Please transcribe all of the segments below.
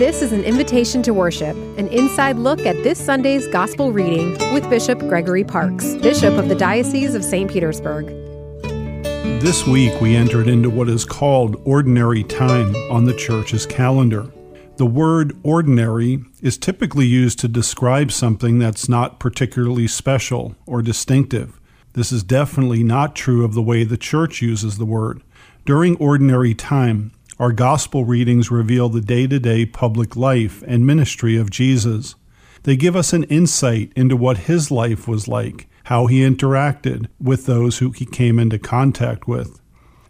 This is an invitation to worship, an inside look at this Sunday's gospel reading with Bishop Gregory Parkes, Bishop of the Diocese of St. Petersburg. This week we entered into what is called ordinary time on the church's calendar. The word ordinary is typically used to describe something that's not particularly special or distinctive. This is definitely not true of the way the church uses the word. During ordinary time, our gospel readings reveal the day to day public life and ministry of Jesus. They give us an insight into what his life was like, how he interacted with those who he came into contact with.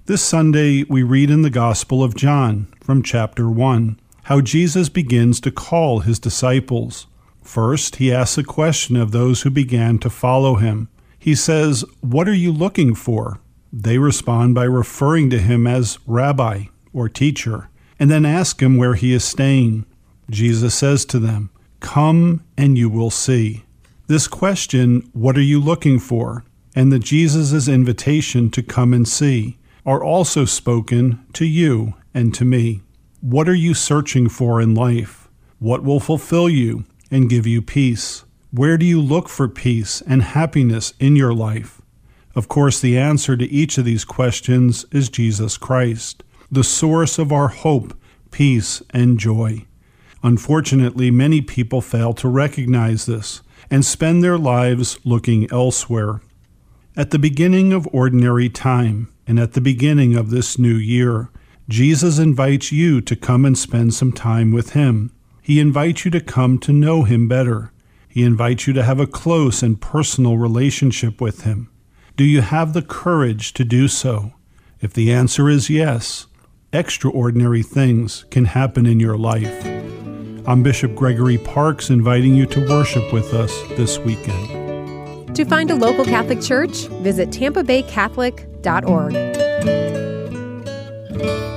This Sunday, we read in the Gospel of John from chapter 1 how Jesus begins to call his disciples. First, he asks a question of those who began to follow him. He says, What are you looking for? They respond by referring to him as Rabbi or teacher, and then ask him where he is staying. Jesus says to them, Come and you will see. This question, What are you looking for? and the Jesus' invitation to come and see are also spoken to you and to me. What are you searching for in life? What will fulfill you and give you peace? Where do you look for peace and happiness in your life? Of course, the answer to each of these questions is Jesus Christ, the source of our hope, peace, and joy. Unfortunately, many people fail to recognize this and spend their lives looking elsewhere. At the beginning of ordinary time and at the beginning of this new year, Jesus invites you to come and spend some time with Him. He invites you to come to know Him better. He invites you to have a close and personal relationship with Him. Do you have the courage to do so? If the answer is yes, extraordinary things can happen in your life. I'm Bishop Gregory Parkes inviting you to worship with us this weekend. To find a local Catholic church, visit tampabaycatholic.org.